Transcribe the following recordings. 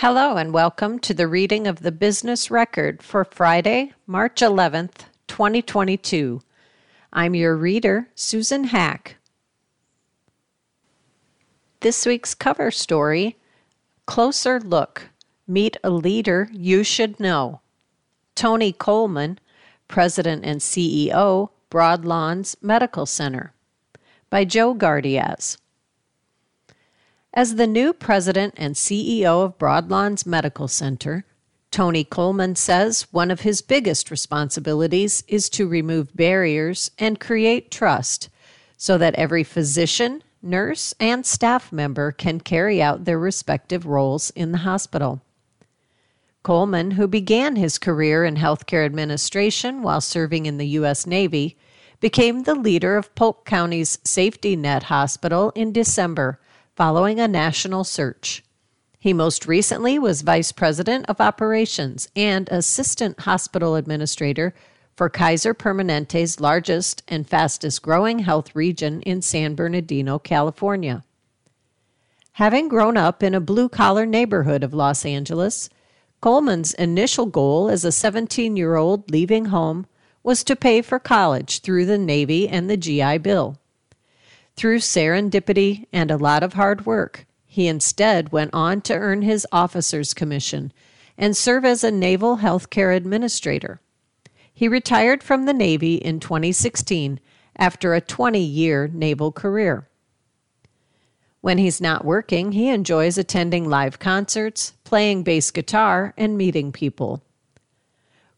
Hello, and welcome to the reading of the business record for Friday, March 11th, 2022. I'm your reader, Susan Hack. This week's cover story Closer Look Meet a Leader You Should Know. Tony Coleman, President and CEO, Broadlawns Medical Center, by Joe Gardyasz. As the new president and CEO of Broadlawns Medical Center, Tony Coleman says one of his biggest responsibilities is to remove barriers and create trust so that every physician, nurse, and staff member can carry out their respective roles in the hospital. Coleman, who began his career in healthcare administration while serving in the U.S. Navy, became the leader of Polk County's Safety Net Hospital in December following a national search. He most recently was Vice President of Operations and Assistant Hospital Administrator for Kaiser Permanente's largest and fastest growing health region in San Bernardino, California. Having grown up in a blue collar neighborhood of Los Angeles, Coleman's initial goal as a 17 year old leaving home was to pay for college through the Navy and the GI Bill. Through serendipity and a lot of hard work, he instead went on to earn his officer's commission and serve as a naval healthcare administrator. He retired from the Navy in 2016 after a 20 year naval career. When he's not working, he enjoys attending live concerts, playing bass guitar, and meeting people.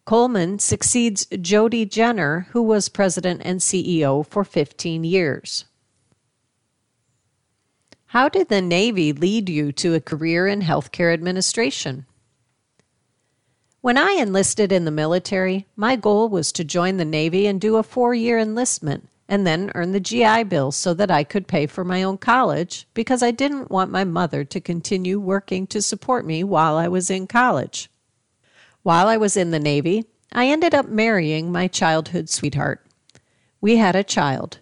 Coleman succeeds Jody Jenner, who was president and CEO for 15 years. How did the Navy lead you to a career in healthcare administration? When I enlisted in the military, my goal was to join the Navy and do a four year enlistment and then earn the GI Bill so that I could pay for my own college because I didn't want my mother to continue working to support me while I was in college. While I was in the Navy, I ended up marrying my childhood sweetheart. We had a child,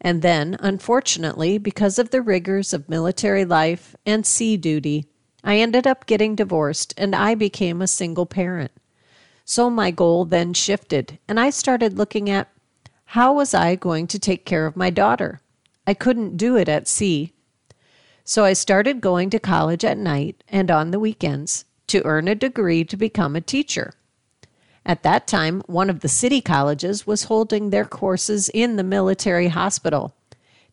and then, unfortunately, because of the rigors of military life and sea duty, I ended up getting divorced and I became a single parent. So my goal then shifted, and I started looking at how was I going to take care of my daughter? I couldn't do it at sea. So I started going to college at night and on the weekends to earn a degree to become a teacher. At that time, one of the city colleges was holding their courses in the military hospital,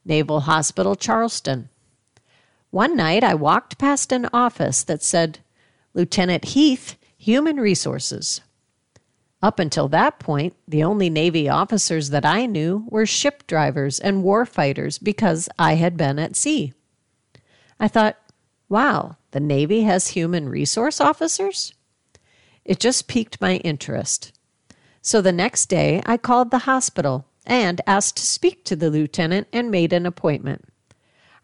Naval Hospital Charleston. One night I walked past an office that said, Lieutenant Heath, Human Resources. Up until that point, the only Navy officers that I knew were ship drivers and war fighters because I had been at sea. I thought, wow, the Navy has human resource officers? It just piqued my interest. So the next day, I called the hospital and asked to speak to the lieutenant and made an appointment.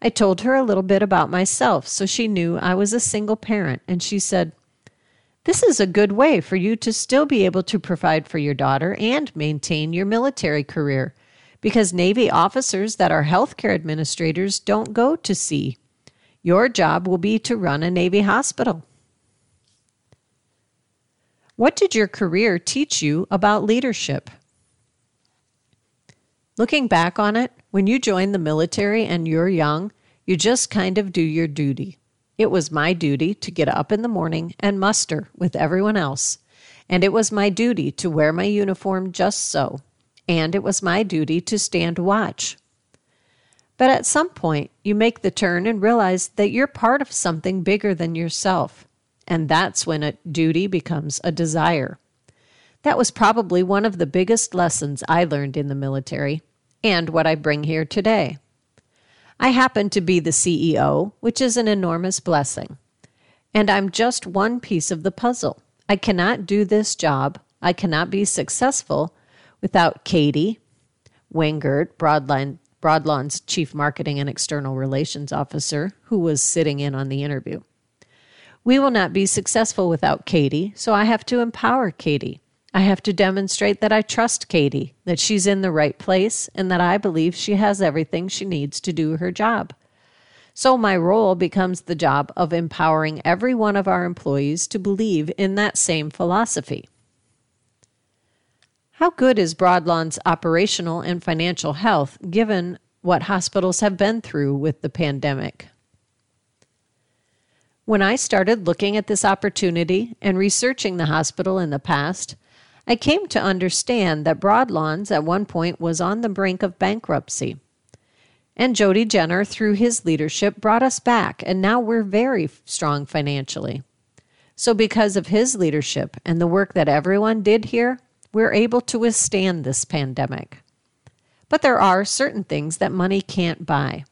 I told her a little bit about myself so she knew I was a single parent, and she said, This is a good way for you to still be able to provide for your daughter and maintain your military career because Navy officers that are healthcare administrators don't go to sea. Your job will be to run a Navy hospital. What did your career teach you about leadership? Looking back on it, when you join the military and you're young, you just kind of do your duty. It was my duty to get up in the morning and muster with everyone else, and it was my duty to wear my uniform just so, and it was my duty to stand watch. But at some point, you make the turn and realize that you're part of something bigger than yourself. And that's when a duty becomes a desire. That was probably one of the biggest lessons I learned in the military and what I bring here today. I happen to be the CEO, which is an enormous blessing. And I'm just one piece of the puzzle. I cannot do this job, I cannot be successful without Katie Wingert, Broadline, Broadlawn's Chief Marketing and External Relations Officer, who was sitting in on the interview. We will not be successful without Katie, so I have to empower Katie. I have to demonstrate that I trust Katie, that she's in the right place, and that I believe she has everything she needs to do her job. So my role becomes the job of empowering every one of our employees to believe in that same philosophy. How good is Broadlawn's operational and financial health given what hospitals have been through with the pandemic? When I started looking at this opportunity and researching the hospital in the past, I came to understand that Broadlawns at one point was on the brink of bankruptcy. And Jody Jenner, through his leadership, brought us back, and now we're very strong financially. So, because of his leadership and the work that everyone did here, we're able to withstand this pandemic. But there are certain things that money can't buy.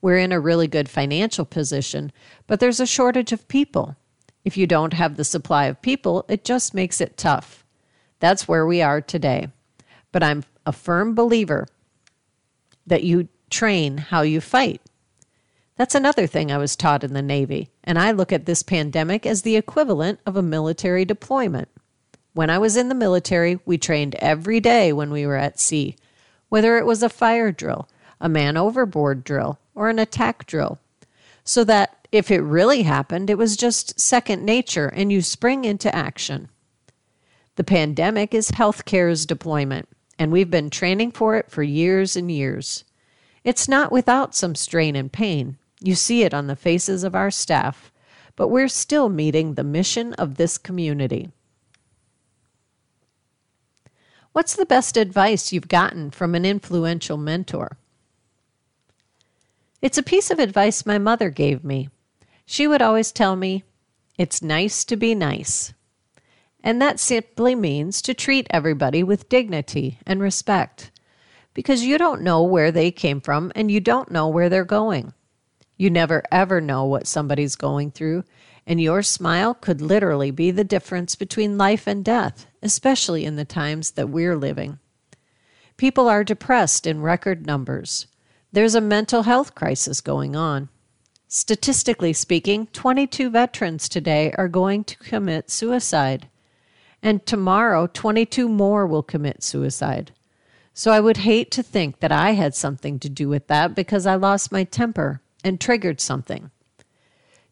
We're in a really good financial position, but there's a shortage of people. If you don't have the supply of people, it just makes it tough. That's where we are today. But I'm a firm believer that you train how you fight. That's another thing I was taught in the Navy, and I look at this pandemic as the equivalent of a military deployment. When I was in the military, we trained every day when we were at sea, whether it was a fire drill, a man overboard drill, or an attack drill, so that if it really happened, it was just second nature and you spring into action. The pandemic is healthcare's deployment, and we've been training for it for years and years. It's not without some strain and pain. You see it on the faces of our staff, but we're still meeting the mission of this community. What's the best advice you've gotten from an influential mentor? It's a piece of advice my mother gave me. She would always tell me, It's nice to be nice. And that simply means to treat everybody with dignity and respect because you don't know where they came from and you don't know where they're going. You never ever know what somebody's going through, and your smile could literally be the difference between life and death, especially in the times that we're living. People are depressed in record numbers. There's a mental health crisis going on. Statistically speaking, 22 veterans today are going to commit suicide. And tomorrow, 22 more will commit suicide. So I would hate to think that I had something to do with that because I lost my temper and triggered something.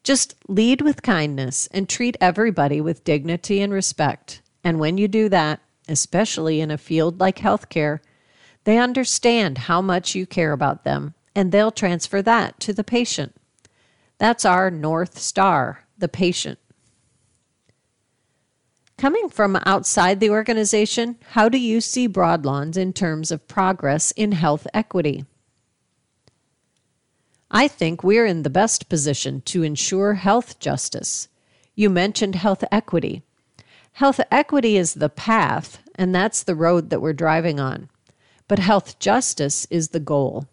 Just lead with kindness and treat everybody with dignity and respect. And when you do that, especially in a field like healthcare, they understand how much you care about them and they'll transfer that to the patient. That's our North Star, the patient. Coming from outside the organization, how do you see Broadlawns in terms of progress in health equity? I think we're in the best position to ensure health justice. You mentioned health equity. Health equity is the path, and that's the road that we're driving on. But health justice is the goal.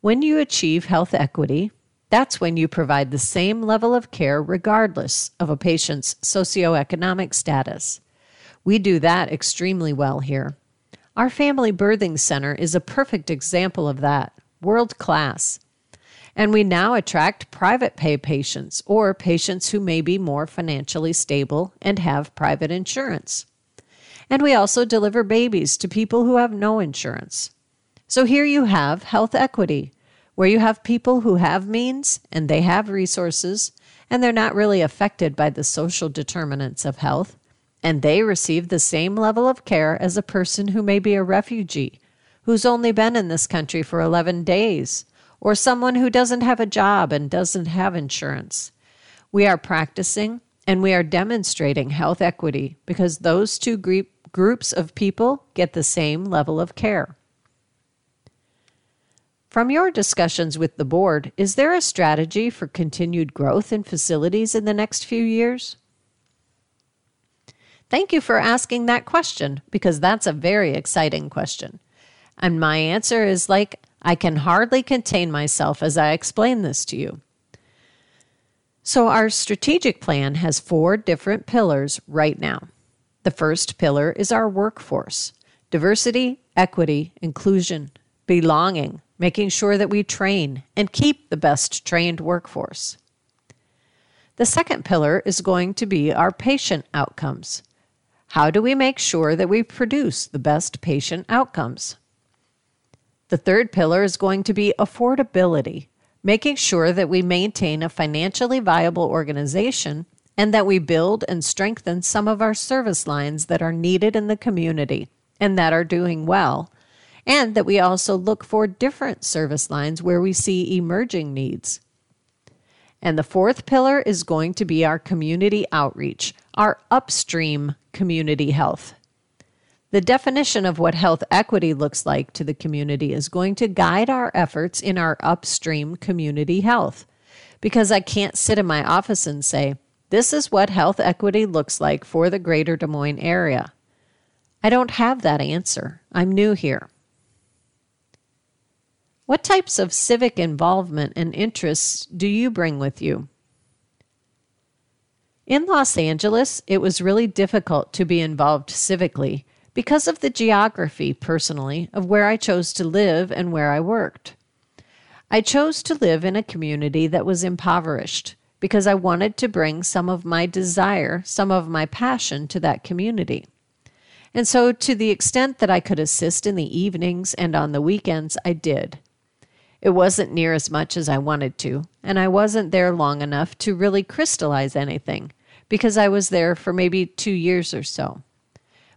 When you achieve health equity, that's when you provide the same level of care regardless of a patient's socioeconomic status. We do that extremely well here. Our family birthing center is a perfect example of that, world class. And we now attract private pay patients or patients who may be more financially stable and have private insurance. And we also deliver babies to people who have no insurance. So here you have health equity where you have people who have means and they have resources and they're not really affected by the social determinants of health, and they receive the same level of care as a person who may be a refugee who's only been in this country for 11 days, or someone who doesn't have a job and doesn't have insurance. We are practicing and we are demonstrating health equity because those two groups of people get the same level of care. From your discussions with the board, is there a strategy for continued growth in facilities in the next few years? Thank you for asking that question because that's a very exciting question. And my answer is like, I can hardly contain myself as I explain this to you. So, our strategic plan has four different pillars right now. The first pillar is our workforce diversity, equity, inclusion, belonging, making sure that we train and keep the best trained workforce. The second pillar is going to be our patient outcomes. How do we make sure that we produce the best patient outcomes? The third pillar is going to be affordability, making sure that we maintain a financially viable organization and that we build and strengthen some of our service lines that are needed in the community and that are doing well, and that we also look for different service lines where we see emerging needs. And the fourth pillar is going to be our community outreach, our upstream community health. The definition of what health equity looks like to the community is going to guide our efforts in our upstream community health. Because I can't sit in my office and say, this is what health equity looks like for the greater Des Moines area. I don't have that answer. I'm new here. What types of civic involvement and interests do you bring with you? In Los Angeles, it was really difficult to be involved civically because of the geography, personally, of where I chose to live and where I worked. I chose to live in a community that was impoverished because I wanted to bring some of my desire, some of my passion to that community. And so, to the extent that I could assist in the evenings and on the weekends, I did. It wasn't near as much as I wanted to, and I wasn't there long enough to really crystallize anything because I was there for maybe two years or so.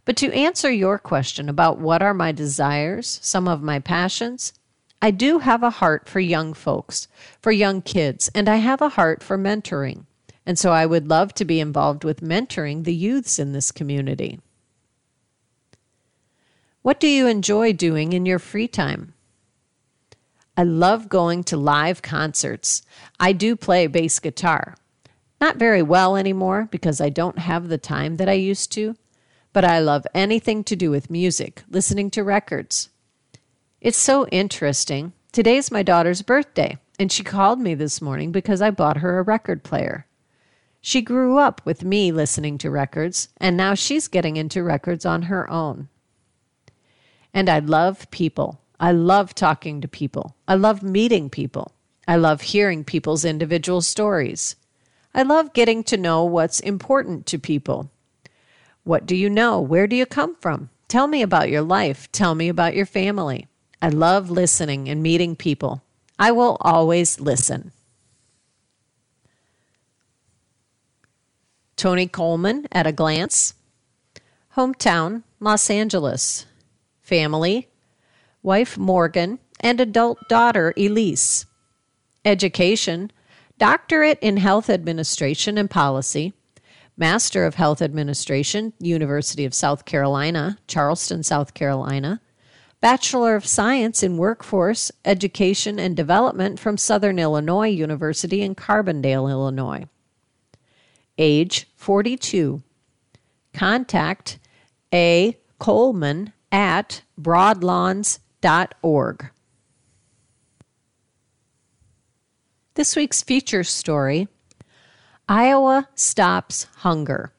But to answer your question about what are my desires, some of my passions, I do have a heart for young folks, for young kids, and I have a heart for mentoring. And so I would love to be involved with mentoring the youths in this community. What do you enjoy doing in your free time? I love going to live concerts. I do play bass guitar. Not very well anymore because I don't have the time that I used to, but I love anything to do with music, listening to records. It's so interesting. Today's my daughter's birthday, and she called me this morning because I bought her a record player. She grew up with me listening to records, and now she's getting into records on her own. And I love people. I love talking to people. I love meeting people. I love hearing people's individual stories. I love getting to know what's important to people what do you know? Where do you come from? Tell me about your life. Tell me about your family. I love listening and meeting people. I will always listen. Tony Coleman at a glance. Hometown, Los Angeles. Family, wife Morgan, and adult daughter Elise. Education, doctorate in health administration and policy, Master of Health Administration, University of South Carolina, Charleston, South Carolina. Bachelor of Science in Workforce, Education and Development from Southern Illinois University in Carbondale, Illinois. Age 42. Contact A. Coleman at broadlawns.org. This week's feature story Iowa stops hunger.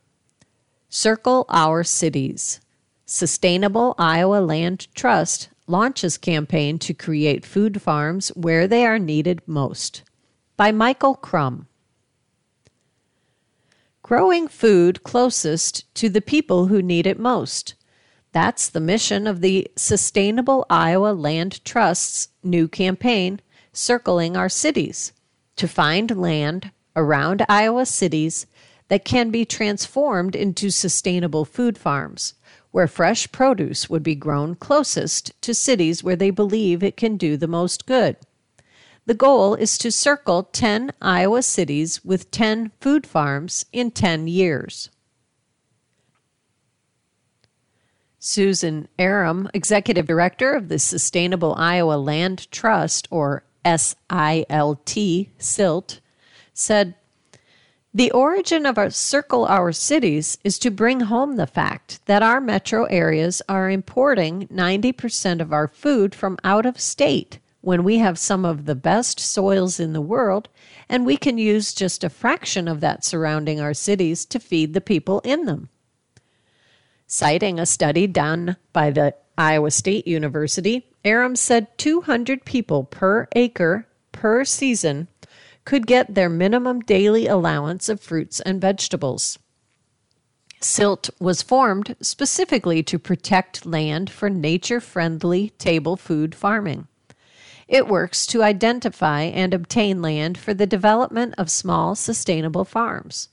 Circle Our Cities. Sustainable Iowa Land Trust launches campaign to create food farms where they are needed most. By Michael Crumb. Growing food closest to the people who need it most. That's the mission of the Sustainable Iowa Land Trust's new campaign, Circling Our Cities, to find land around Iowa cities that can be transformed into sustainable food farms, where fresh produce would be grown closest to cities where they believe it can do the most good. The goal is to circle 10 Iowa cities with 10 food farms in 10 years. Suzan Erem, Executive Director of the Sustainable Iowa Land Trust, or SILT, SILT, said, the origin of our Circle Our Cities is to bring home the fact that our metro areas are importing 90% of our food from out of state when we have some of the best soils in the world and we can use just a fraction of that surrounding our cities to feed the people in them. Citing a study done by the Iowa State University, Erem said 200 people per acre per season could get their minimum daily allowance of fruits and vegetables. SILT was formed specifically to protect land for nature friendly table food farming. It works to identify and obtain land for the development of small, sustainable farms.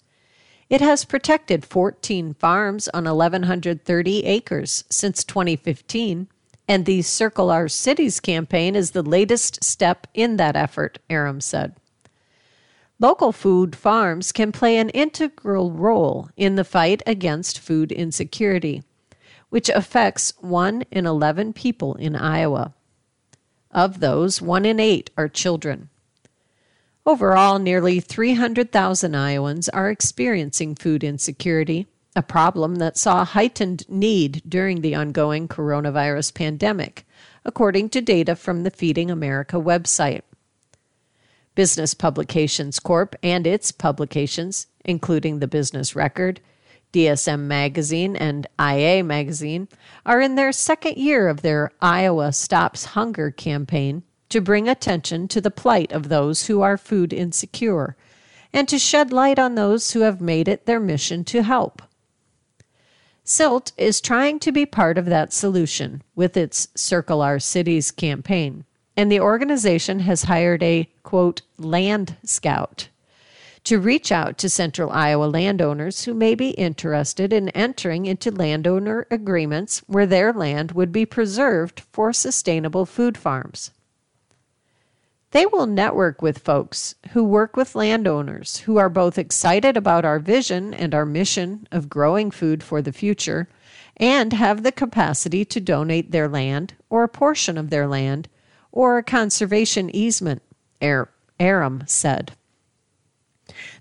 It has protected 14 farms on 1,130 acres since 2015, and the Circle Our Cities campaign is the latest step in that effort, Erem said. Local food farms can play an integral role in the fight against food insecurity, which affects 1 in 11 people in Iowa. Of those, 1 in 8 are children. Overall, nearly 300,000 Iowans are experiencing food insecurity, a problem that saw heightened need during the ongoing coronavirus pandemic, according to data from the Feeding America website. Business Publications Corp and its publications, including the Business Record, DSM Magazine, and IA Magazine, are in their second year of their Iowa Stops Hunger campaign to bring attention to the plight of those who are food insecure and to shed light on those who have made it their mission to help. SILT is trying to be part of that solution with its Circle Our Cities campaign, and the organization has hired a, quote, land scout to reach out to central Iowa landowners who may be interested in entering into landowner agreements where their land would be preserved for sustainable food farms. They will network with folks who work with landowners who are both excited about our vision and our mission of growing food for the future and have the capacity to donate their land or a portion of their land or a conservation easement, Erem said.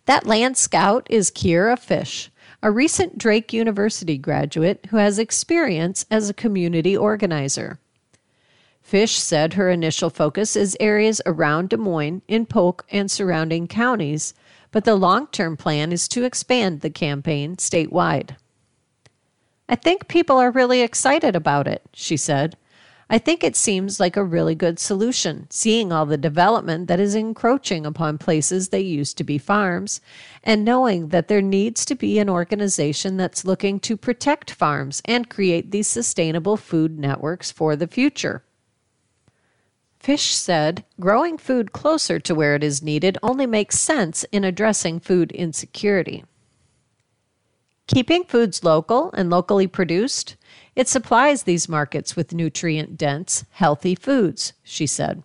That land scout is Kira Fish, a recent Drake University graduate who has experience as a community organizer. Fish said her initial focus is areas around Des Moines, in Polk, and surrounding counties, but the long term plan is to expand the campaign statewide. I think people are really excited about it, she said. I think it seems like a really good solution, seeing all the development that is encroaching upon places that used to be farms, and knowing that there needs to be an organization that's looking to protect farms and create these sustainable food networks for the future. Fish said, growing food closer to where it is needed only makes sense in addressing food insecurity. Keeping foods local and locally produced, it supplies these markets with nutrient dense, healthy foods, she said.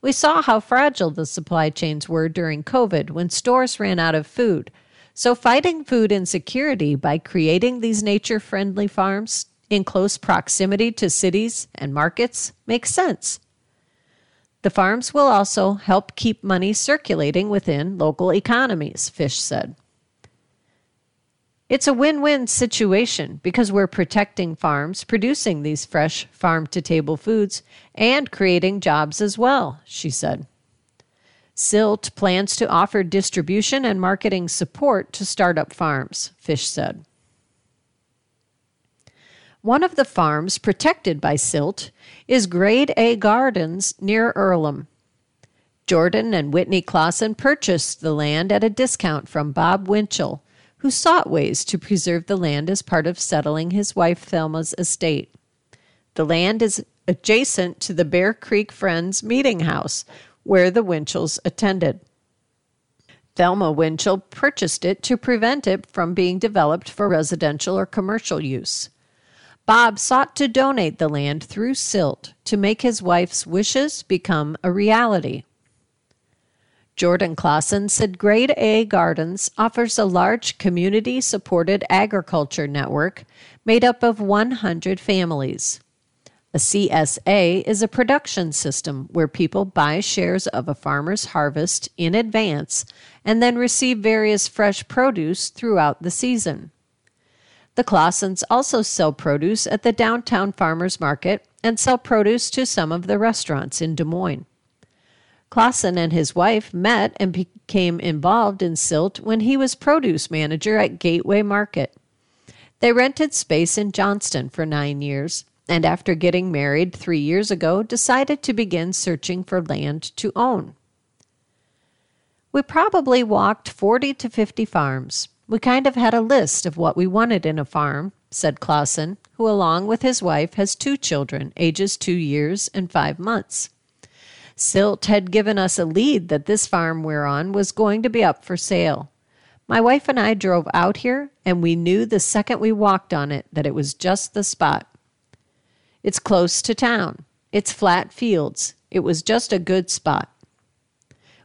We saw how fragile the supply chains were during COVID when stores ran out of food. So, fighting food insecurity by creating these nature friendly farms in close proximity to cities and markets makes sense. The farms will also help keep money circulating within local economies, Fish said. It's a win win situation because we're protecting farms producing these fresh farm to table foods and creating jobs as well, she said. SILT plans to offer distribution and marketing support to startup farms, Fish said. One of the farms protected by silt is Grade A Gardens near Earlham. Jordan and Whitney Clausen purchased the land at a discount from Bob Winchell, who sought ways to preserve the land as part of settling his wife Thelma's estate. The land is adjacent to the Bear Creek Friends meeting house, where the Winchells attended. Thelma Winchell purchased it to prevent it from being developed for residential or commercial use. Bob sought to donate the land through Silt to make his wife's wishes become a reality. Jordan Clausen said Grade A Gardens offers a large community supported agriculture network made up of 100 families. A CSA is a production system where people buy shares of a farmer's harvest in advance and then receive various fresh produce throughout the season. The Clausens also sell produce at the downtown farmers market and sell produce to some of the restaurants in Des Moines. Clausen and his wife met and became involved in Silt when he was produce manager at Gateway Market. They rented space in Johnston for nine years, and after getting married three years ago, decided to begin searching for land to own. We probably walked 40 to 50 farms. We kind of had a list of what we wanted in a farm, said Clausen, who, along with his wife, has two children, ages two years and five months. Silt had given us a lead that this farm we're on was going to be up for sale. My wife and I drove out here, and we knew the second we walked on it that it was just the spot. It's close to town. It's flat fields. It was just a good spot.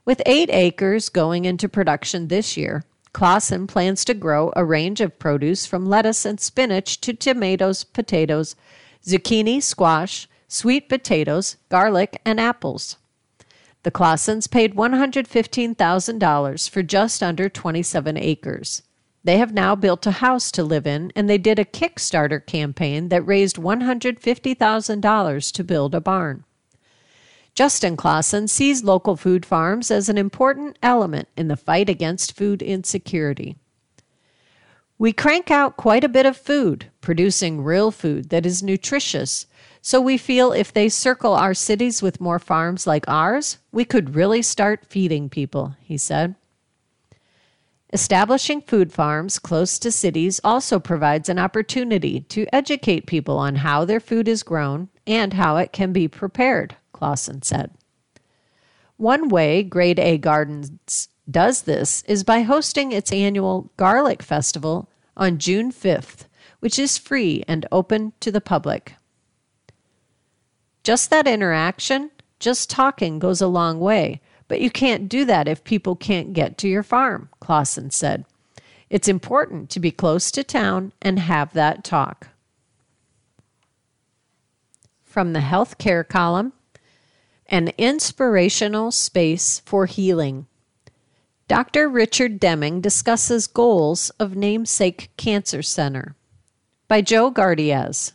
With eight acres going into production this year, Clausen plans to grow a range of produce from lettuce and spinach to tomatoes, potatoes, zucchini, squash, sweet potatoes, garlic, and apples. The Clausens paid $115,000 for just under 27 acres. They have now built a house to live in, and they did a Kickstarter campaign that raised $150,000 to build a barn. Justin Clausen sees local food farms as an important element in the fight against food insecurity. We crank out quite a bit of food, producing real food that is nutritious, so we feel if they circle our cities with more farms like ours, we could really start feeding people, he said. Establishing food farms close to cities also provides an opportunity to educate people on how their food is grown and how it can be prepared, Clausen said. One way Grade A Gardens does this is by hosting its annual Garlic Festival on June 5th, which is free and open to the public. Just that interaction, just talking goes a long way, but you can't do that if people can't get to your farm, Clausen said. It's important to be close to town and have that talk. From the healthcare column, an inspirational space for healing. Dr. Richard Deming discusses goals of Namesake Cancer Center by Joe Gardyasz.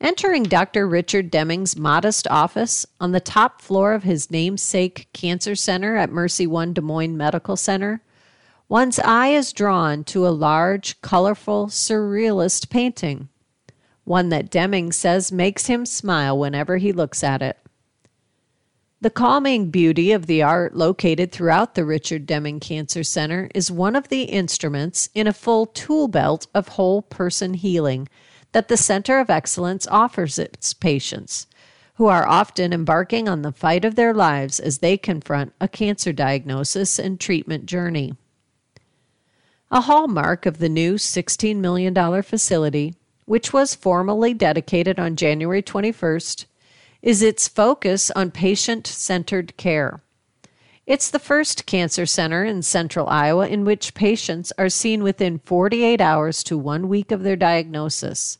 Entering Dr. Richard Deming's modest office on the top floor of his namesake Cancer Center at Mercy One Des Moines Medical Center, one's eye is drawn to a large, colorful, surrealist painting, one that Deming says makes him smile whenever he looks at it. The calming beauty of the art located throughout the Richard Deming Cancer Center is one of the instruments in a full tool belt of whole person healing that the Center of Excellence offers its patients, who are often embarking on the fight of their lives as they confront a cancer diagnosis and treatment journey. A hallmark of the new $16 million facility, which was formally dedicated on January 21st, is its focus on patient centered care. It's the first cancer center in central Iowa in which patients are seen within 48 hours to one week of their diagnosis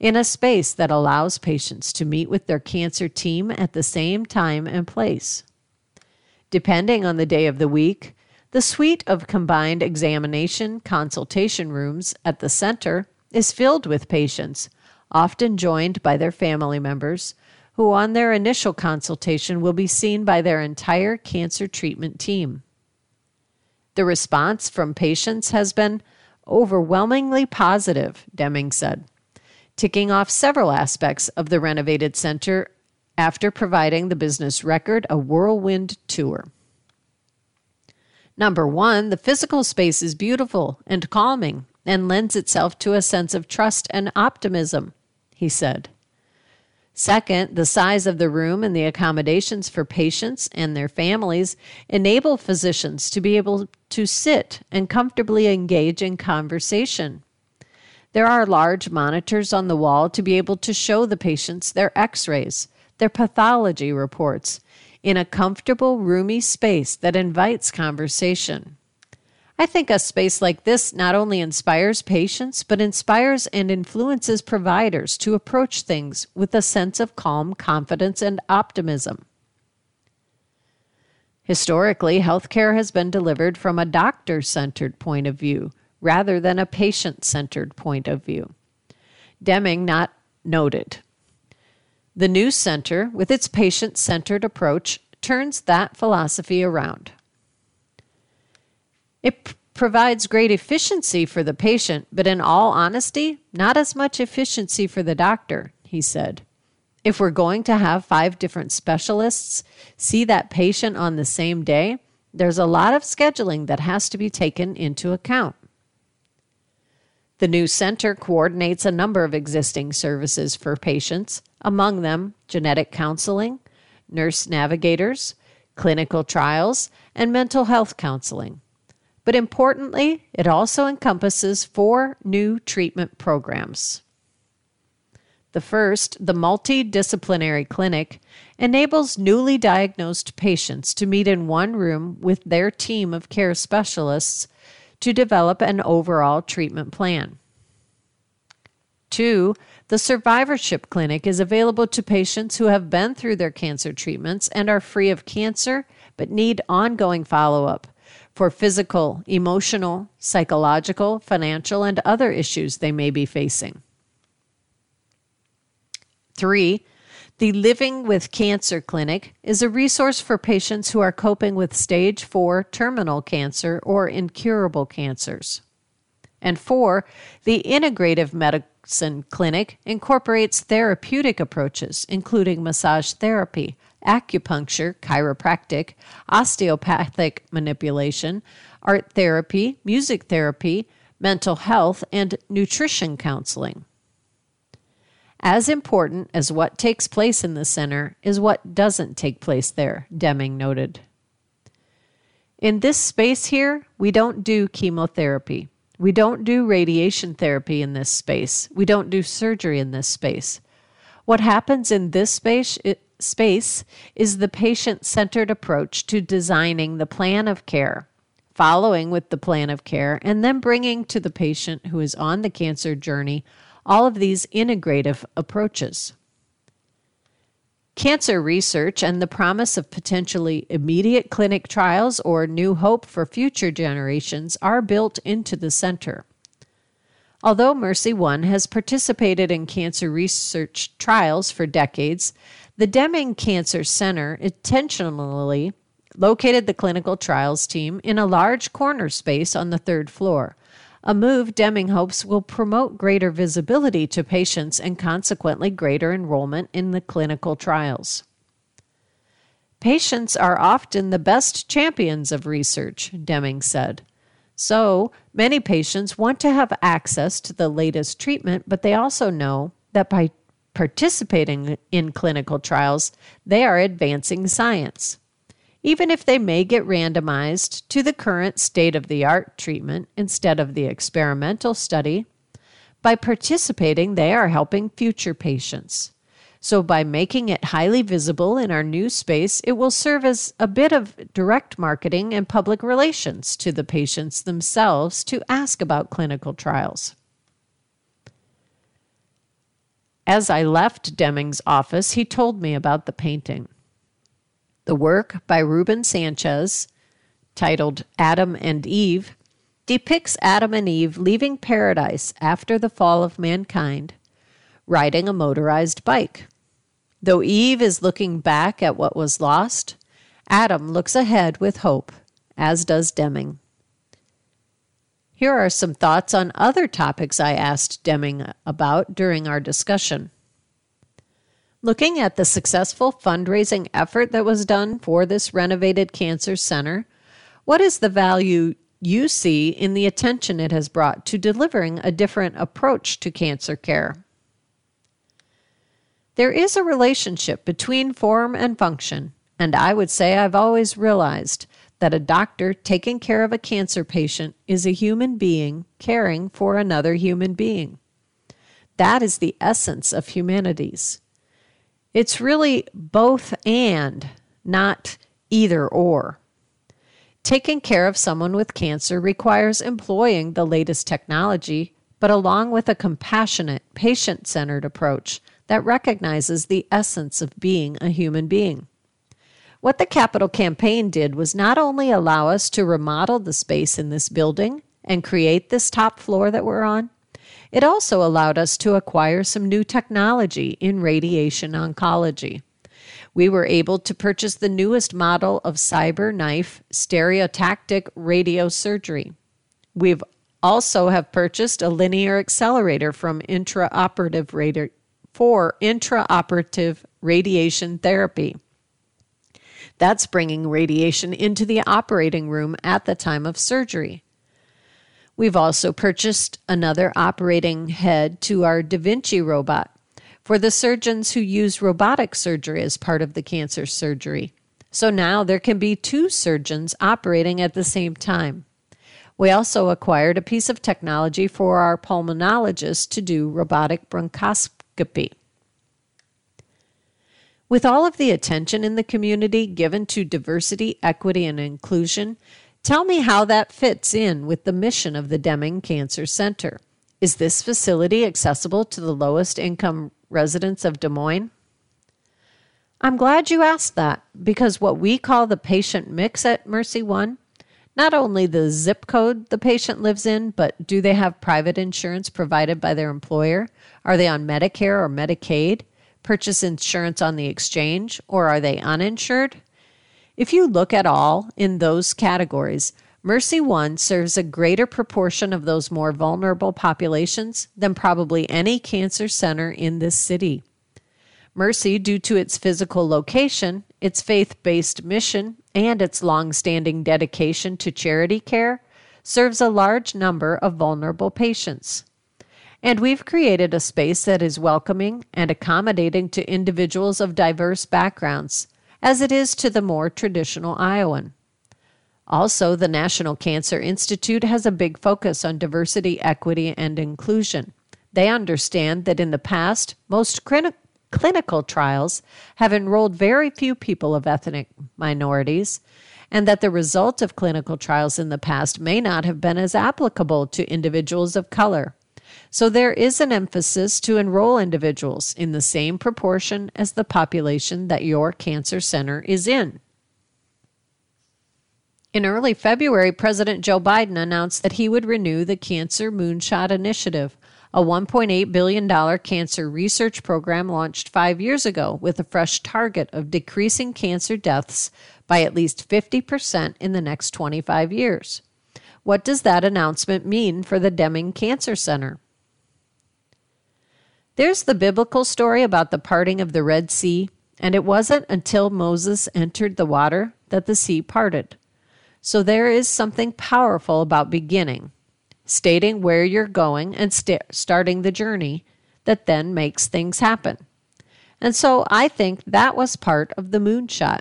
in a space that allows patients to meet with their cancer team at the same time and place. Depending on the day of the week, the suite of combined examination consultation rooms at the center is filled with patients, often joined by their family members, who on their initial consultation will be seen by their entire cancer treatment team. The response from patients has been overwhelmingly positive, Deming said ticking off several aspects of the renovated center after providing the business record a whirlwind tour. Number one, the physical space is beautiful and calming and lends itself to a sense of trust and optimism, he said. Second, the size of the room and the accommodations for patients and their families enable physicians to be able to sit and comfortably engage in conversation there are large monitors on the wall to be able to show the patients their x rays, their pathology reports, in a comfortable, roomy space that invites conversation. I think a space like this not only inspires patients, but inspires and influences providers to approach things with a sense of calm confidence and optimism. Historically, healthcare has been delivered from a doctor centered point of view rather than a patient centered point of view. Deming not noted. The new center, with its patient centered approach, turns that philosophy around. It p- provides great efficiency for the patient, but in all honesty, not as much efficiency for the doctor, he said. If we're going to have five different specialists see that patient on the same day, there's a lot of scheduling that has to be taken into account. The new center coordinates a number of existing services for patients, among them genetic counseling, nurse navigators, clinical trials, and mental health counseling. But importantly, it also encompasses four new treatment programs. The first, the multidisciplinary clinic, enables newly diagnosed patients to meet in one room with their team of care specialists to develop an overall treatment plan. Two, the survivorship clinic is available to patients who have been through their cancer treatments and are free of cancer but need ongoing follow up for physical, emotional, psychological, financial, and other issues they may be facing. Three, the Living with Cancer Clinic is a resource for patients who are coping with stage 4 terminal cancer or incurable cancers. And four, the Integrative Medicine Clinic incorporates therapeutic approaches, including massage therapy, acupuncture, chiropractic, osteopathic manipulation, art therapy, music therapy, mental health, and nutrition counseling. As important as what takes place in the center is what doesn't take place there, Deming noted. In this space here, we don't do chemotherapy. We don't do radiation therapy in this space. We don't do surgery in this space. What happens in this space, space is the patient centered approach to designing the plan of care, following with the plan of care, and then bringing to the patient who is on the cancer journey all of these integrative approaches. Cancer research and the promise of potentially immediate clinic trials or new hope for future generations are built into the center. Although Mercy One has participated in cancer research trials for decades, the Deming Cancer Center intentionally located the clinical trials team in a large corner space on the third floor, a move Deming hopes will promote greater visibility to patients and consequently greater enrollment in the clinical trials. Patients are often the best champions of research, Deming said. So, many patients want to have access to the latest treatment, but they also know that by participating in clinical trials, they are advancing science. Even if they may get randomized to the current state of the art treatment instead of the experimental study, by participating, they are helping future patients. So, by making it highly visible in our new space, it will serve as a bit of direct marketing and public relations to the patients themselves to ask about clinical trials. As I left Deming's office, he told me about the painting. The work by Ruben Sanchez, titled Adam and Eve, depicts Adam and Eve leaving paradise after the fall of mankind, riding a motorized bike. Though Eve is looking back at what was lost, Adam looks ahead with hope, as does Deming. Here are some thoughts on other topics I asked Deming about during our discussion. Looking at the successful fundraising effort that was done for this renovated cancer center, what is the value you see in the attention it has brought to delivering a different approach to cancer care? There is a relationship between form and function, and I would say I've always realized that a doctor taking care of a cancer patient is a human being caring for another human being. That is the essence of humanities. It's really both and, not either or. Taking care of someone with cancer requires employing the latest technology, but along with a compassionate, patient centered approach that recognizes the essence of being a human being. What the capital campaign did was not only allow us to remodel the space in this building and create this top floor that we're on, it also allowed us to acquire some new technology in radiation oncology. We were able to purchase the newest model of CyberKnife stereotactic radiosurgery. We've also have purchased a linear accelerator from intraoperative radi- for intraoperative radiation therapy. That's bringing radiation into the operating room at the time of surgery. We've also purchased another operating head to our Da Vinci robot for the surgeons who use robotic surgery as part of the cancer surgery. So now there can be two surgeons operating at the same time. We also acquired a piece of technology for our pulmonologists to do robotic bronchoscopy. With all of the attention in the community given to diversity, equity, and inclusion, tell me how that fits in with the mission of the Deming Cancer Center. Is this facility accessible to the lowest income residents of Des Moines? I'm glad you asked that because what we call the patient mix at Mercy One, not only the zip code the patient lives in, but do they have private insurance provided by their employer? Are they on Medicare or Medicaid? Purchase insurance on the exchange, or are they uninsured? If you look at all in those categories, Mercy One serves a greater proportion of those more vulnerable populations than probably any cancer center in this city. Mercy, due to its physical location, its faith based mission, and its long standing dedication to charity care, serves a large number of vulnerable patients. And we've created a space that is welcoming and accommodating to individuals of diverse backgrounds, as it is to the more traditional Iowan. Also, the National Cancer Institute has a big focus on diversity, equity, and inclusion. They understand that in the past, most clinical trials have enrolled very few people of ethnic minorities, and that the result of clinical trials in the past may not have been as applicable to individuals of color. So there is an emphasis to enroll individuals in the same proportion as the population that your cancer center is in. In early February, President Joe Biden announced that he would renew the Cancer Moonshot Initiative, a $1.8 billion cancer research program launched five years ago with a fresh target of decreasing cancer deaths by at least 50% in the next 25 years. What does that announcement mean for the Deming Cancer Center? There's the biblical story about the parting of the Red Sea, and it wasn't until Moses entered the water that the sea parted. So there is something powerful about beginning, stating where you're going and st- starting the journey that then makes things happen. And so I think that was part of the moonshot.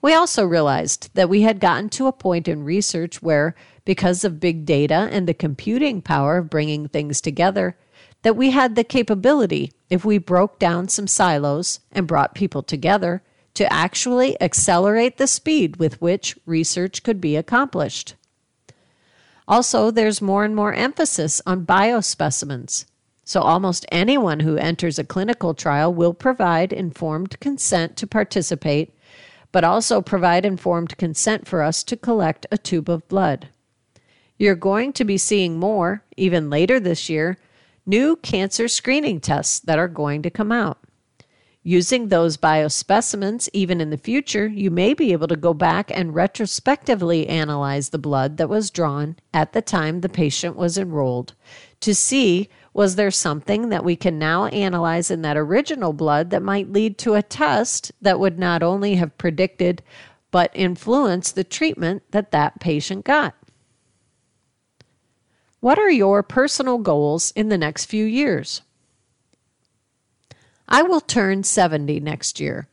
We also realized that we had gotten to a point in research where, because of big data and the computing power of bringing things together, that we had the capability, if we broke down some silos and brought people together, to actually accelerate the speed with which research could be accomplished. Also, there's more and more emphasis on biospecimens. So, almost anyone who enters a clinical trial will provide informed consent to participate, but also provide informed consent for us to collect a tube of blood. You're going to be seeing more, even later this year, new cancer screening tests that are going to come out. Using those biospecimens, even in the future, you may be able to go back and retrospectively analyze the blood that was drawn at the time the patient was enrolled to see was there something that we can now analyze in that original blood that might lead to a test that would not only have predicted but influence the treatment that that patient got. What are your personal goals in the next few years? I will turn 70 next year.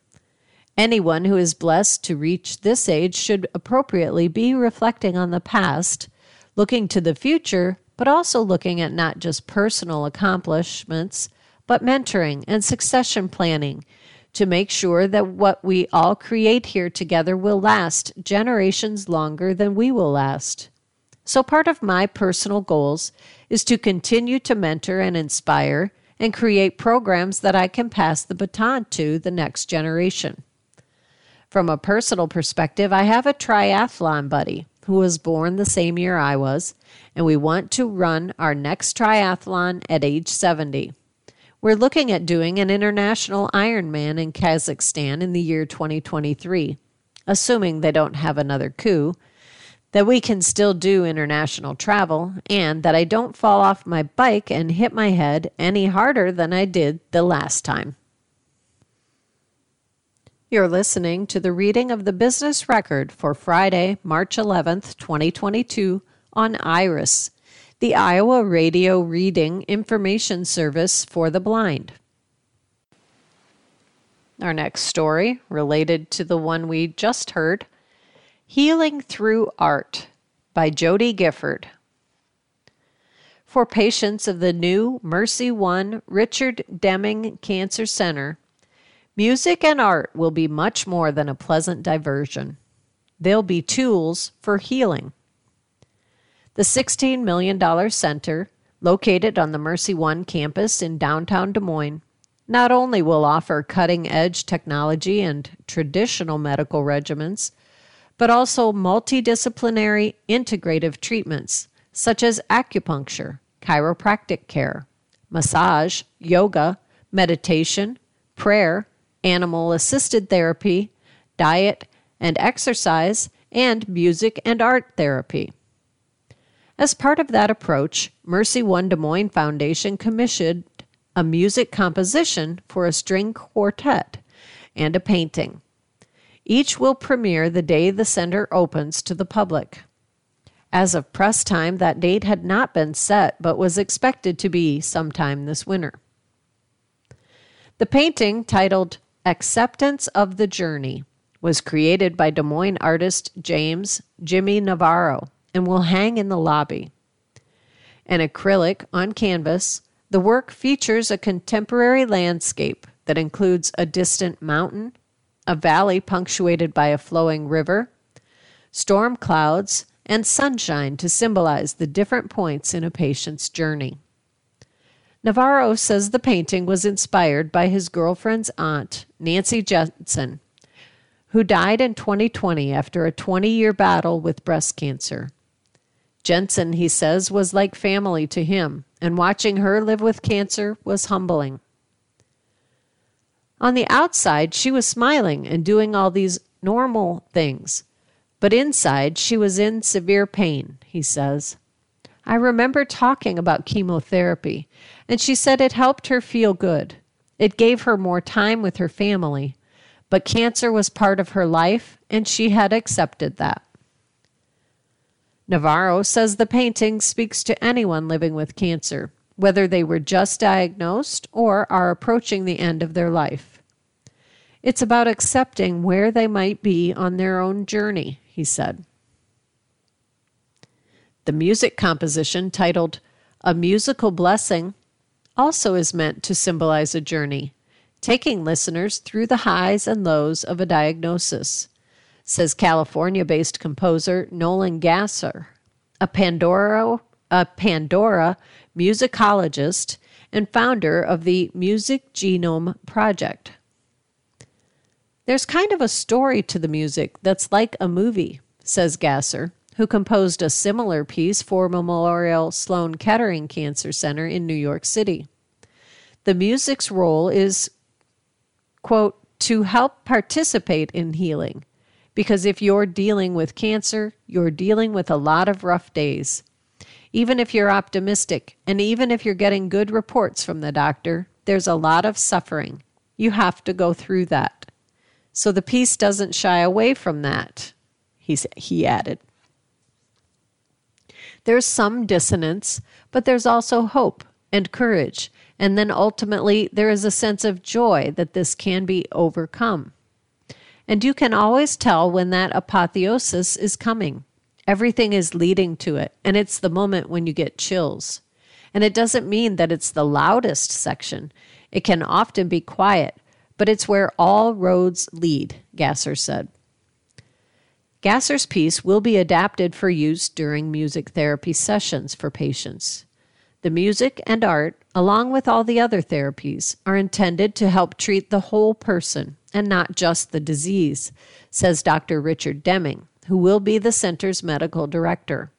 Anyone who is blessed to reach this age should appropriately be reflecting on the past, looking to the future, but also looking at not just personal accomplishments, but mentoring and succession planning to make sure that what we all create here together will last generations longer than we will last. So, part of my personal goals is to continue to mentor and inspire and create programs that I can pass the baton to the next generation. From a personal perspective, I have a triathlon buddy who was born the same year I was, and we want to run our next triathlon at age 70. We're looking at doing an international Ironman in Kazakhstan in the year 2023, assuming they don't have another coup that we can still do international travel, and that I don't fall off my bike and hit my head any harder than I did the last time. You're listening to the reading of the business record for Friday, March 11th, 2022, on IRIS, the Iowa Radio Reading Information Service for the Blind. Our next story, related to the one we just heard Healing Through Art by Jody Gifford. For patients of the new Mercy One Richard Deming Cancer Center, music and art will be much more than a pleasant diversion. They'll be tools for healing. The $16 million center, located on the Mercy One campus in downtown Des Moines, not only will offer cutting edge technology and traditional medical regimens, but also multidisciplinary integrative treatments such as acupuncture, chiropractic care, massage, yoga, meditation, prayer, animal assisted therapy, diet and exercise, and music and art therapy. As part of that approach, Mercy One Des Moines Foundation commissioned a music composition for a string quartet and a painting. Each will premiere the day the center opens to the public. As of press time, that date had not been set, but was expected to be sometime this winter. The painting, titled Acceptance of the Journey, was created by Des Moines artist James Jimmy Navarro and will hang in the lobby. An acrylic on canvas, the work features a contemporary landscape that includes a distant mountain, a valley punctuated by a flowing river, storm clouds, and sunshine to symbolize the different points in a patient's journey. Navarro says the painting was inspired by his girlfriend's aunt, Nancy Jensen, who died in 2020 after a 20 year battle with breast cancer. Jensen, he says, was like family to him, and watching her live with cancer was humbling. On the outside, she was smiling and doing all these normal things. But inside, she was in severe pain, he says. I remember talking about chemotherapy, and she said it helped her feel good. It gave her more time with her family, but cancer was part of her life, and she had accepted that. Navarro says the painting speaks to anyone living with cancer, whether they were just diagnosed or are approaching the end of their life. It's about accepting where they might be on their own journey he said. The music composition, titled A Musical Blessing, also is meant to symbolize a journey, taking listeners through the highs and lows of a diagnosis, says California based composer Nolan Gasser, a Pandora, a Pandora musicologist and founder of the Music Genome Project. There's kind of a story to the music that's like a movie, says Gasser, who composed a similar piece for Memorial Sloan Kettering Cancer Center in New York City. The music's role is, quote, to help participate in healing. Because if you're dealing with cancer, you're dealing with a lot of rough days. Even if you're optimistic, and even if you're getting good reports from the doctor, there's a lot of suffering. You have to go through that. So the piece doesn't shy away from that, he, he added. There's some dissonance, but there's also hope and courage. And then ultimately, there is a sense of joy that this can be overcome. And you can always tell when that apotheosis is coming. Everything is leading to it, and it's the moment when you get chills. And it doesn't mean that it's the loudest section, it can often be quiet, but it's where all roads lead, Gasser said. Gasser's piece will be adapted for use during music therapy sessions for patients. The music and art, along with all the other therapies, are intended to help treat the whole person and not just the disease, says Dr. Richard Deming, who will be the center's medical director.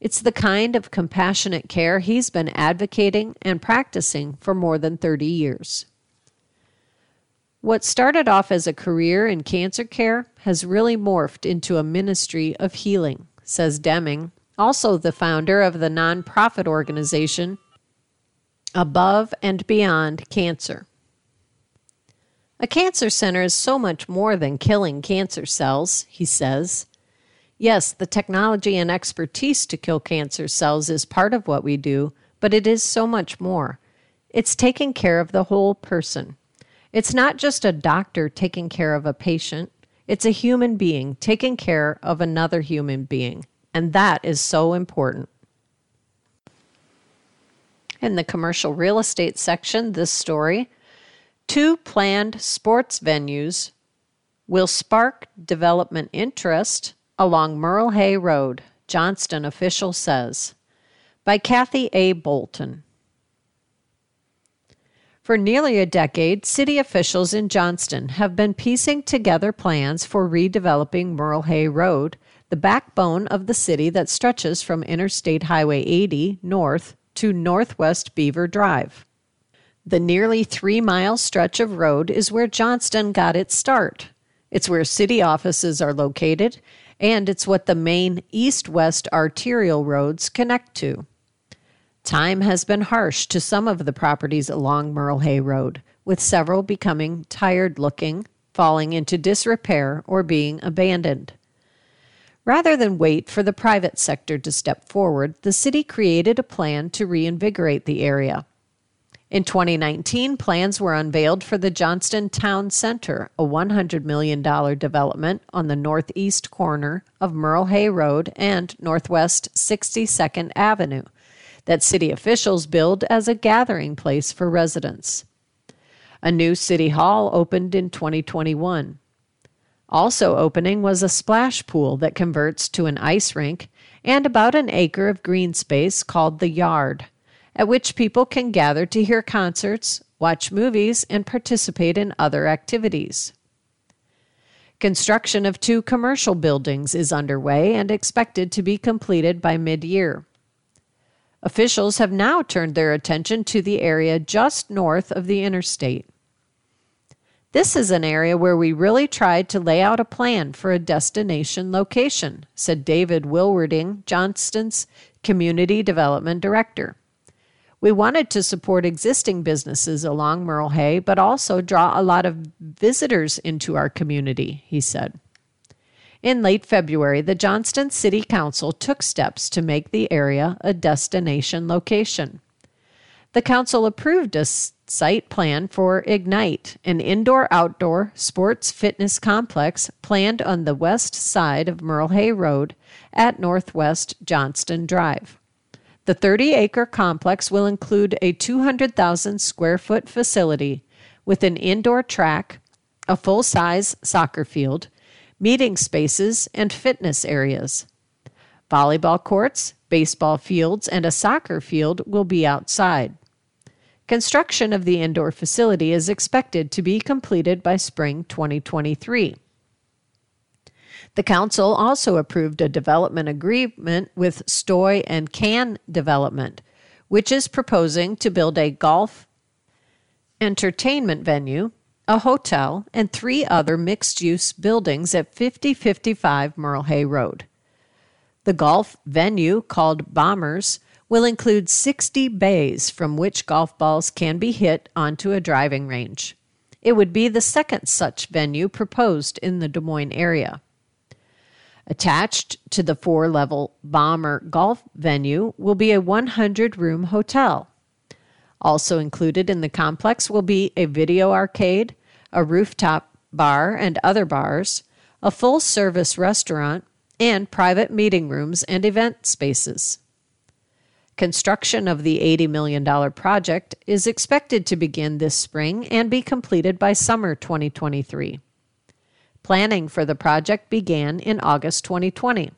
It's the kind of compassionate care he's been advocating and practicing for more than 30 years. What started off as a career in cancer care has really morphed into a ministry of healing, says Deming, also the founder of the nonprofit organization Above and Beyond Cancer. A cancer center is so much more than killing cancer cells, he says. Yes, the technology and expertise to kill cancer cells is part of what we do, but it is so much more. It's taking care of the whole person. It's not just a doctor taking care of a patient, it's a human being taking care of another human being. And that is so important. In the commercial real estate section, this story two planned sports venues will spark development interest along Merle Hay Road, Johnston official says. By Kathy A. Bolton. For nearly a decade, city officials in Johnston have been piecing together plans for redeveloping Merle Hay Road, the backbone of the city that stretches from Interstate Highway 80 north to Northwest Beaver Drive. The nearly three mile stretch of road is where Johnston got its start. It's where city offices are located, and it's what the main east west arterial roads connect to. Time has been harsh to some of the properties along Merle Hay Road, with several becoming tired looking, falling into disrepair, or being abandoned. Rather than wait for the private sector to step forward, the city created a plan to reinvigorate the area. In 2019, plans were unveiled for the Johnston Town Center, a $100 million development on the northeast corner of Merle Hay Road and Northwest 62nd Avenue, that city officials billed as a gathering place for residents. A new city hall opened in 2021. Also opening was a splash pool that converts to an ice rink and about an acre of green space called the Yard, at which people can gather to hear concerts, watch movies, and participate in other activities. Construction of two commercial buildings is underway and expected to be completed by mid year. Officials have now turned their attention to the area just north of the interstate. This is an area where we really tried to lay out a plan for a destination location, said David Wilwerding, Johnston's Community Development Director. We wanted to support existing businesses along Merle Hay, but also draw a lot of visitors into our community, he said. In late February, the Johnston City Council took steps to make the area a destination location. The council approved a site plan for Ignite, an indoor outdoor sports fitness complex planned on the west side of Merle Hay Road at Northwest Johnston Drive. The 30 acre complex will include a 200,000 square foot facility with an indoor track, a full size soccer field, meeting spaces, and fitness areas. Volleyball courts, baseball fields, and a soccer field will be outside. Construction of the indoor facility is expected to be completed by spring 2023. The council also approved a development agreement with Stoy and Can Development, which is proposing to build a golf entertainment venue a hotel, and three other mixed use buildings at 5055 Merle Hay Road. The golf venue, called Bombers, will include 60 bays from which golf balls can be hit onto a driving range. It would be the second such venue proposed in the Des Moines area. Attached to the four level Bomber golf venue will be a 100 room hotel. Also included in the complex will be a video arcade, a rooftop bar and other bars, a full service restaurant, and private meeting rooms and event spaces. Construction of the $80 million project is expected to begin this spring and be completed by summer 2023. Planning for the project began in August 2020.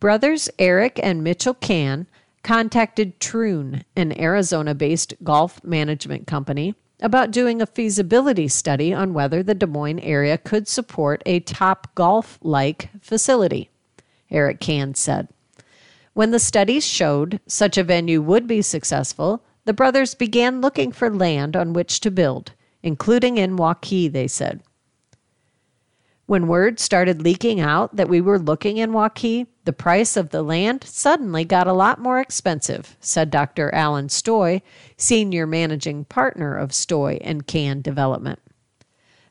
Brothers Eric and Mitchell Can contacted Troon, an Arizona based golf management company, about doing a feasibility study on whether the Des Moines area could support a Topgolf like facility, Eric Can said. When the studies showed such a venue would be successful, the brothers began looking for land on which to build, including in Waukee, they said. When word started leaking out that we were looking in Waukee, the price of the land suddenly got a lot more expensive, said Dr. Alan Stoy, senior managing partner of Stoy and Can Development.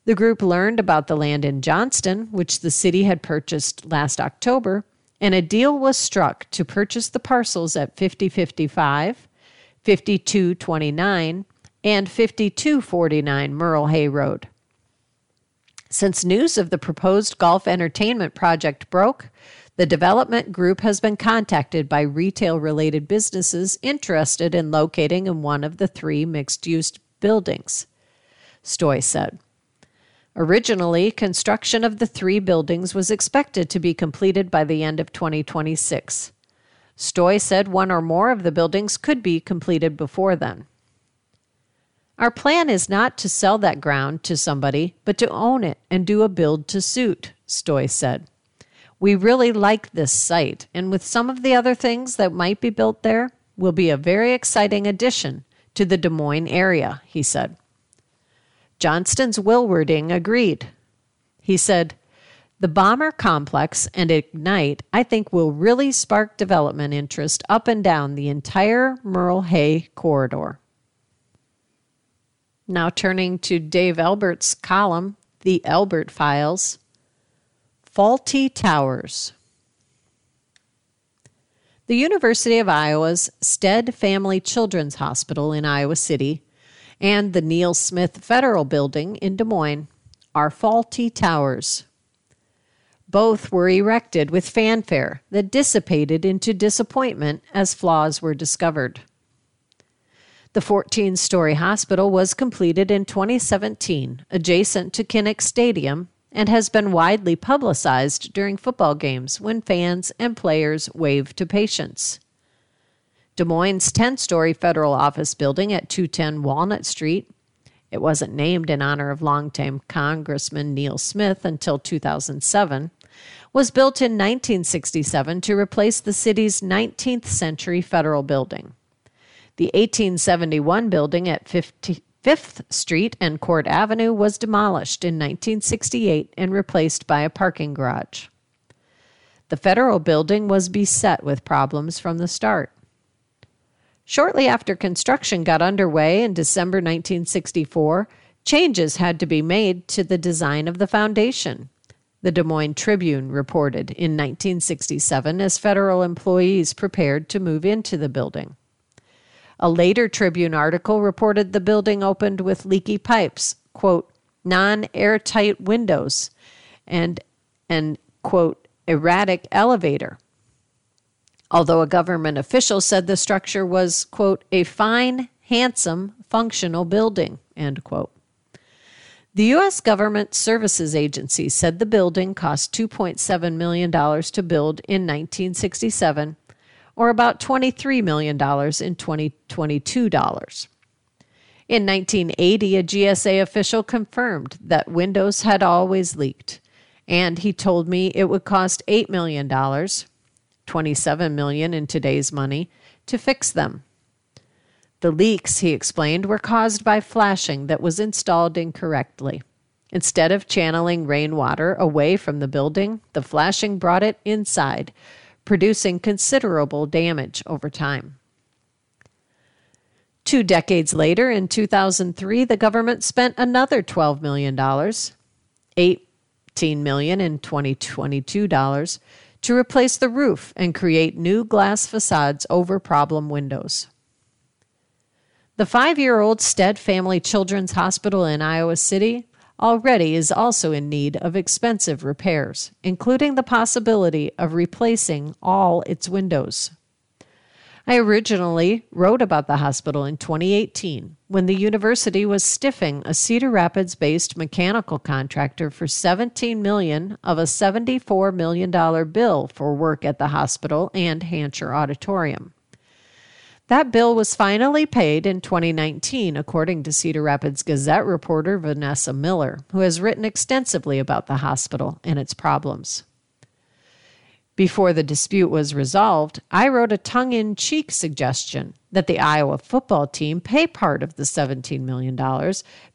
The group learned about the land in Johnston, which the city had purchased last October, and a deal was struck to purchase the parcels at 5055, 5229, and 5249 Merle Hay Road. Since news of the proposed golf entertainment project broke, the development group has been contacted by retail related businesses interested in locating in one of the three mixed use buildings, Stoy said. Originally, construction of the three buildings was expected to be completed by the end of 2026. Stoy said one or more of the buildings could be completed before then. Our plan is not to sell that ground to somebody, but to own it and do a build to suit, Stoy said. We really like this site, and with some of the other things that might be built there, will be a very exciting addition to the Des Moines area, he said. Johnston's Wilwerding agreed. He said, The Bomber Complex and Ignite, I think, will really spark development interest up and down the entire Merle Hay corridor. Now turning to Dave Elbert's column, The Elbert Files. Faulty Towers. The University of Iowa's Stead Family Children's Hospital in Iowa City and the Neal Smith Federal Building in Des Moines are faulty towers. Both were erected with fanfare that dissipated into disappointment as flaws were discovered. The 14 story hospital was completed in 2017 adjacent to Kinnick Stadium and has been widely publicized during football games when fans and players wave to patients. Des Moines' 10 story federal office building at 210 Walnut Street, it wasn't named in honor of longtime Congressman Neal Smith until 2007, was built in 1967 to replace the city's 19th century federal building. The 1871 building at 50, 5th Street and Court Avenue was demolished in 1968 and replaced by a parking garage. The federal building was beset with problems from the start. Shortly after construction got underway in December 1964, changes had to be made to the design of the foundation. The Des Moines Tribune reported in 1967 as federal employees prepared to move into the building. A later Tribune article reported the building opened with leaky pipes, quote, non airtight windows, and an, quote, erratic elevator. Although a government official said the structure was, quote, a fine, handsome, functional building, end quote. The U.S. Government Services Agency said the building cost $2.7 million to build in 1967 or about $23 million in 2022 dollars. In 1980, a GSA official confirmed that windows had always leaked, and he told me it would cost $8 million, 27 million in today's money, to fix them. The leaks, he explained, were caused by flashing that was installed incorrectly. Instead of channeling rainwater away from the building, the flashing brought it inside, producing considerable damage over time. Two decades later, in 2003, the government spent another $12 million, 18 million in 2022 dollars, to replace the roof and create new glass facades over problem windows. The five year old Stead Family Children's Hospital in Iowa City already is also in need of expensive repairs, including the possibility of replacing all its windows. I originally wrote about the hospital in 2018 when the university was stiffing a Cedar Rapids based mechanical contractor for 17 million of a $74 million bill for work at the hospital and Hancher Auditorium. That bill was finally paid in 2019, according to Cedar Rapids Gazette reporter Vanessa Miller, who has written extensively about the hospital and its problems. Before the dispute was resolved, I wrote a tongue in cheek suggestion that the Iowa football team pay part of the $17 million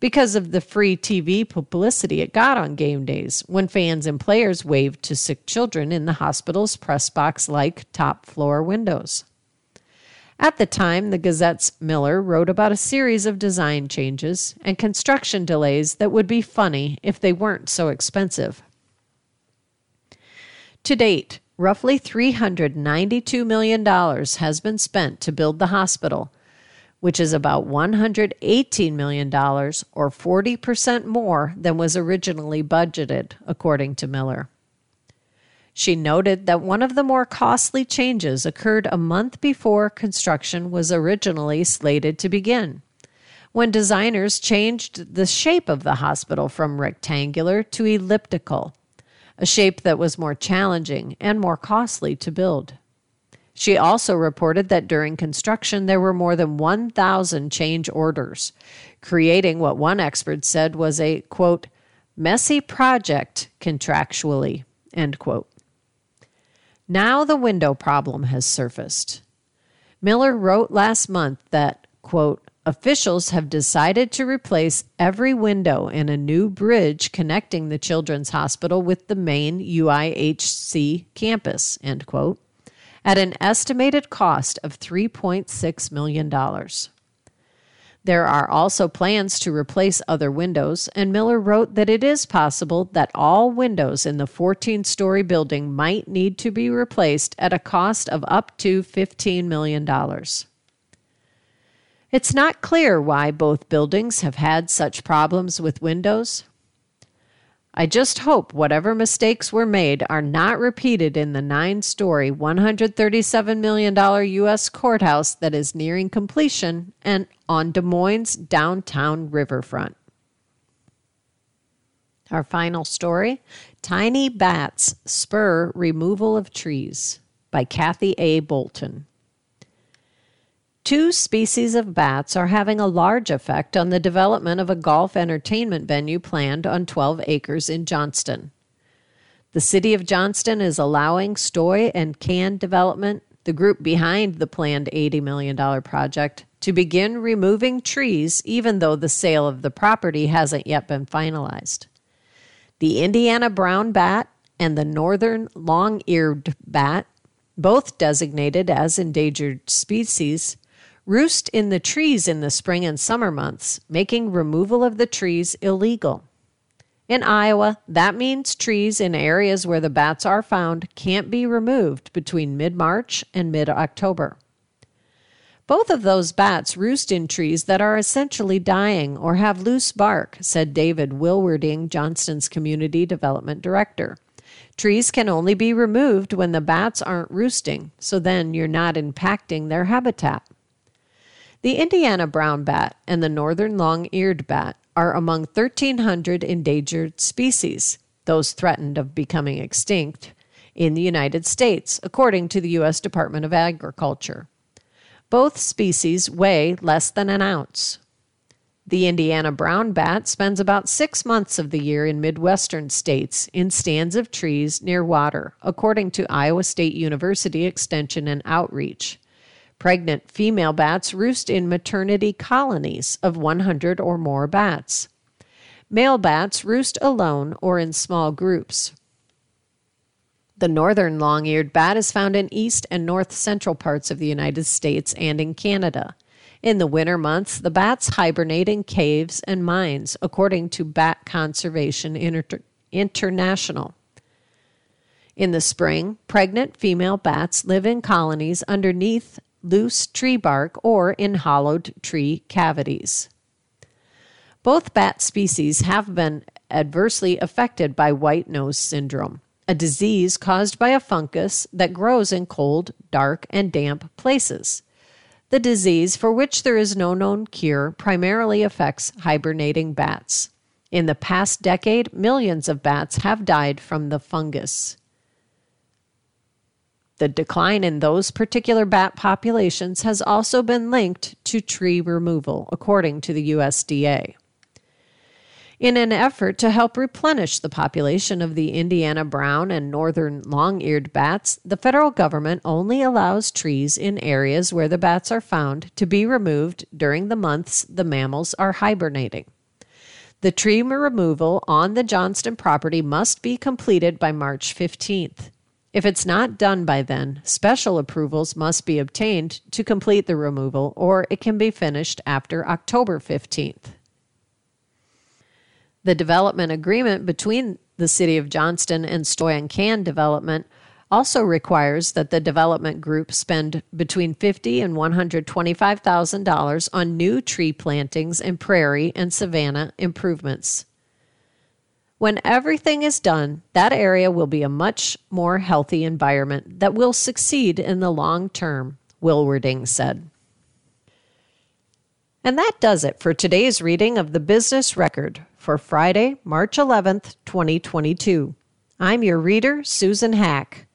because of the free TV publicity it got on game days when fans and players waved to sick children in the hospital's press box like top floor windows. At the time, the Gazette's Miller wrote about a series of design changes and construction delays that would be funny if they weren't so expensive. To date, roughly $392 million has been spent to build the hospital, which is about $118 million or 40% more than was originally budgeted, according to Miller. She noted that one of the more costly changes occurred a month before construction was originally slated to begin, when designers changed the shape of the hospital from rectangular to elliptical, a shape that was more challenging and more costly to build. She also reported that during construction there were more than 1,000 change orders, creating what one expert said was a, quote, messy project contractually, end quote. Now the window problem has surfaced. Miller wrote last month that, quote, officials have decided to replace every window in a new bridge connecting the Children's Hospital with the main UIHC campus, end quote at an estimated cost of $3.6 million. There are also plans to replace other windows, and Miller wrote that it is possible that all windows in the 14 story building might need to be replaced at a cost of up to $15 million. It's not clear why both buildings have had such problems with windows. I just hope whatever mistakes were made are not repeated in the nine story, $137 million U.S. courthouse that is nearing completion and on Des Moines' downtown riverfront. Our final story Tiny Bats Spur Removal of Trees by Kathy A. Bolton. Two species of bats are having a large effect on the development of a golf entertainment venue planned on 12 acres in Johnston. The city of Johnston is allowing Stoy and Can Development, the group behind the planned $80 million project, to begin removing trees even though the sale of the property hasn't yet been finalized. The Indiana brown bat and the northern long eared bat, both designated as endangered species, roost in the trees in the spring and summer months, making removal of the trees illegal. In Iowa, that means trees in areas where the bats are found can't be removed between mid March and mid October. Both of those bats roost in trees that are essentially dying or have loose bark, said David Wilwerding, Johnston's Community Development Director. Trees can only be removed when the bats aren't roosting, so then you're not impacting their habitat. The Indiana brown bat and the northern long eared bat are among 1,300 endangered species, those threatened of becoming extinct, in the United States, according to the U.S. Department of Agriculture. Both species weigh less than an ounce. The Indiana brown bat spends about six months of the year in Midwestern states in stands of trees near water, according to Iowa State University Extension and Outreach. Pregnant female bats roost in maternity colonies of 100 or more bats. Male bats roost alone or in small groups. The northern long eared bat is found in east and north central parts of the United States and in Canada. In the winter months, the bats hibernate in caves and mines, according to Bat Conservation Inter- International. In the spring, pregnant female bats live in colonies underneath loose tree bark, or in hollowed tree cavities. Both bat species have been adversely affected by white nose syndrome, a disease caused by a fungus that grows in cold, dark, and damp places. The disease, for which there is no known cure, primarily affects hibernating bats. In the past decade, millions of bats have died from the fungus. The decline in those particular bat populations has also been linked to tree removal, according to the USDA. In an effort to help replenish the population of the Indiana brown and northern long eared bats, the federal government only allows trees in areas where the bats are found to be removed during the months the mammals are hibernating. The tree removal on the Johnston property must be completed by March 15th. If it's not done by then, special approvals must be obtained to complete the removal, or it can be finished after October 15th. The development agreement between the City of Johnston and Stoy and Can Development also requires that the development group spend between 50 and $125,000 on new tree plantings and prairie and savanna improvements. When everything is done, that area will be a much more healthy environment that will succeed in the long term, Wilwerding said. And that does it for today's reading of the Business Record for Friday, March 11th, 2022. I'm your reader, Susan Hack.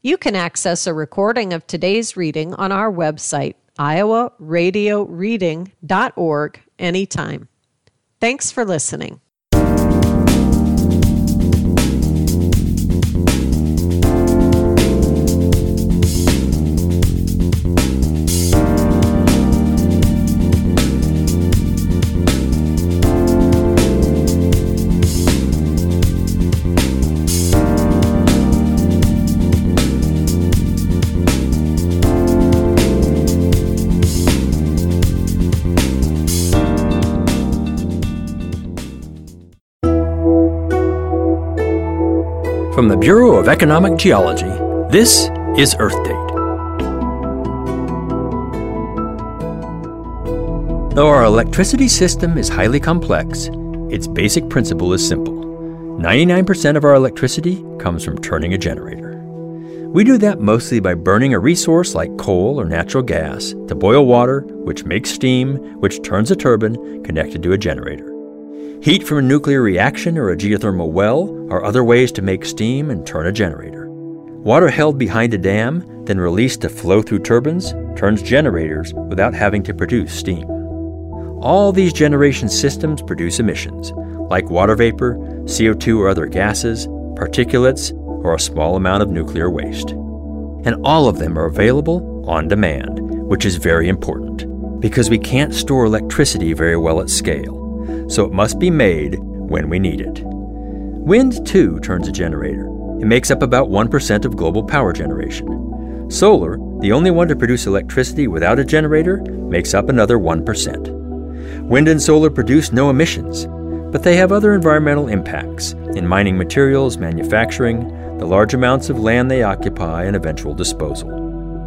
You can access a recording of today's reading on our website, iowaradioreading.org, anytime. Thanks for listening. The Bureau of Economic Geology, this is Earth Date. Though our electricity system is highly complex, its basic principle is simple 99% of our electricity comes from turning a generator. We do that mostly by burning a resource like coal or natural gas to boil water, which makes steam, which turns a turbine connected to a generator. Heat from a nuclear reaction or a geothermal well are other ways to make steam and turn a generator. Water held behind a dam, then released to flow through turbines, turns generators without having to produce steam. All these generation systems produce emissions, like water vapor, CO2 or other gases, particulates, or a small amount of nuclear waste. And all of them are available on demand, which is very important, because we can't store electricity very well at scale so it must be made when we need it. Wind, too, turns a generator. It makes up about 1% of global power generation. Solar, the only one to produce electricity without a generator, makes up another 1%. Wind and solar produce no emissions, but they have other environmental impacts in mining materials, manufacturing, the large amounts of land they occupy, and eventual disposal.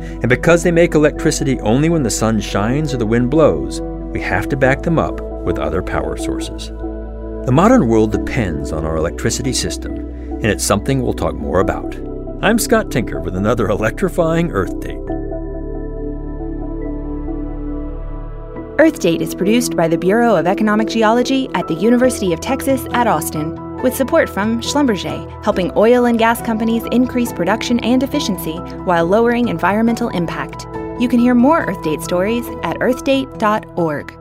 And because they make electricity only when the sun shines or the wind blows, we have to back them up with other power sources. The modern world depends on our electricity system, and it's something we'll talk more about. I'm Scott Tinker with another electrifying Earth Date. Earth Date is produced by the Bureau of Economic Geology at the University of Texas at Austin, with support from Schlumberger, helping oil and gas companies increase production and efficiency while lowering environmental impact. You can hear more Earth Date stories at earthdate.org.